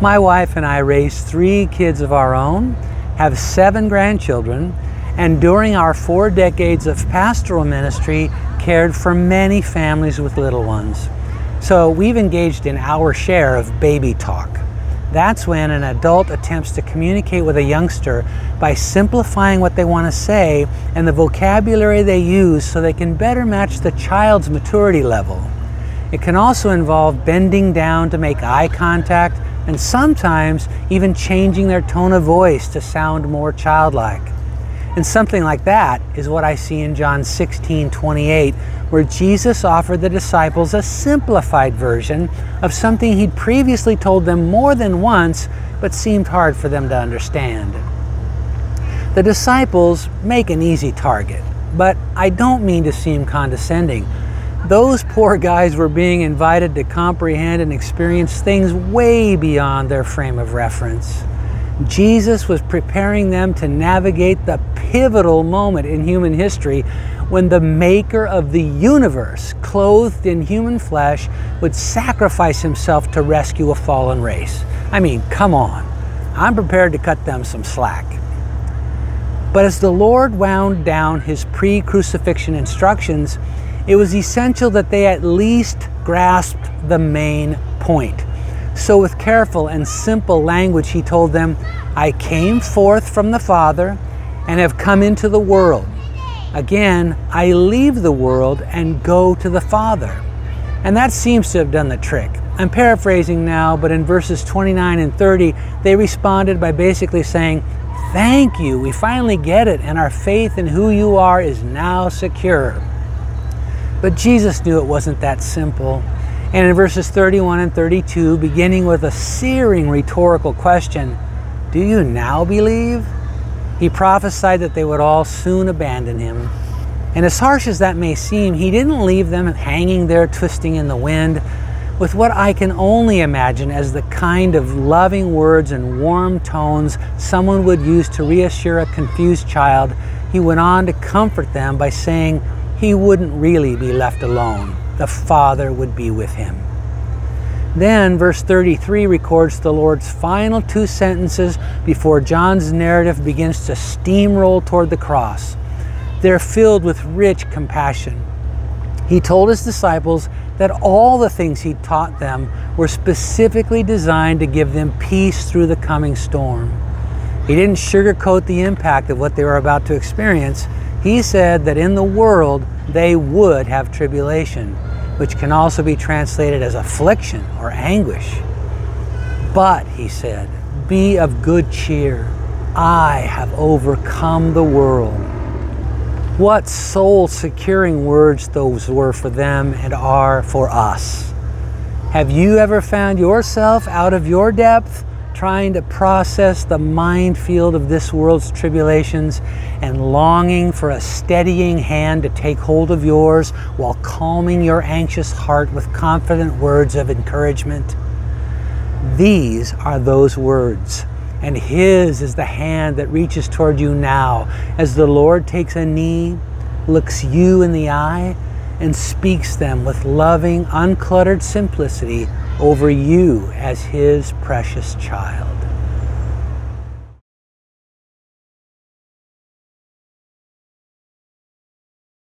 My wife and I raised three kids of our own, have seven grandchildren, and during our four decades of pastoral ministry, cared for many families with little ones. So we've engaged in our share of baby talk. That's when an adult attempts to communicate with a youngster by simplifying what they want to say and the vocabulary they use so they can better match the child's maturity level. It can also involve bending down to make eye contact and sometimes even changing their tone of voice to sound more childlike. And something like that is what I see in John 16 28, where Jesus offered the disciples a simplified version of something he'd previously told them more than once, but seemed hard for them to understand. The disciples make an easy target, but I don't mean to seem condescending. Those poor guys were being invited to comprehend and experience things way beyond their frame of reference. Jesus was preparing them to navigate the pivotal moment in human history when the maker of the universe, clothed in human flesh, would sacrifice himself to rescue a fallen race. I mean, come on. I'm prepared to cut them some slack. But as the Lord wound down his pre crucifixion instructions, it was essential that they at least grasped the main point. So, with careful and simple language, he told them, I came forth from the Father and have come into the world. Again, I leave the world and go to the Father. And that seems to have done the trick. I'm paraphrasing now, but in verses 29 and 30, they responded by basically saying, Thank you, we finally get it, and our faith in who you are is now secure. But Jesus knew it wasn't that simple. And in verses 31 and 32, beginning with a searing rhetorical question, Do you now believe? He prophesied that they would all soon abandon him. And as harsh as that may seem, he didn't leave them hanging there twisting in the wind with what I can only imagine as the kind of loving words and warm tones someone would use to reassure a confused child. He went on to comfort them by saying, he wouldn't really be left alone. The Father would be with him. Then, verse 33 records the Lord's final two sentences before John's narrative begins to steamroll toward the cross. They're filled with rich compassion. He told his disciples that all the things he taught them were specifically designed to give them peace through the coming storm. He didn't sugarcoat the impact of what they were about to experience. He said that in the world they would have tribulation, which can also be translated as affliction or anguish. But, he said, be of good cheer. I have overcome the world. What soul securing words those were for them and are for us. Have you ever found yourself out of your depth trying to process the minefield of this world's tribulations and longing for a steadying hand to take hold of yours while calming your anxious heart with confident words of encouragement. These are those words, and His is the hand that reaches toward you now as the Lord takes a knee, looks you in the eye, and speaks them with loving, uncluttered simplicity over you as His precious child.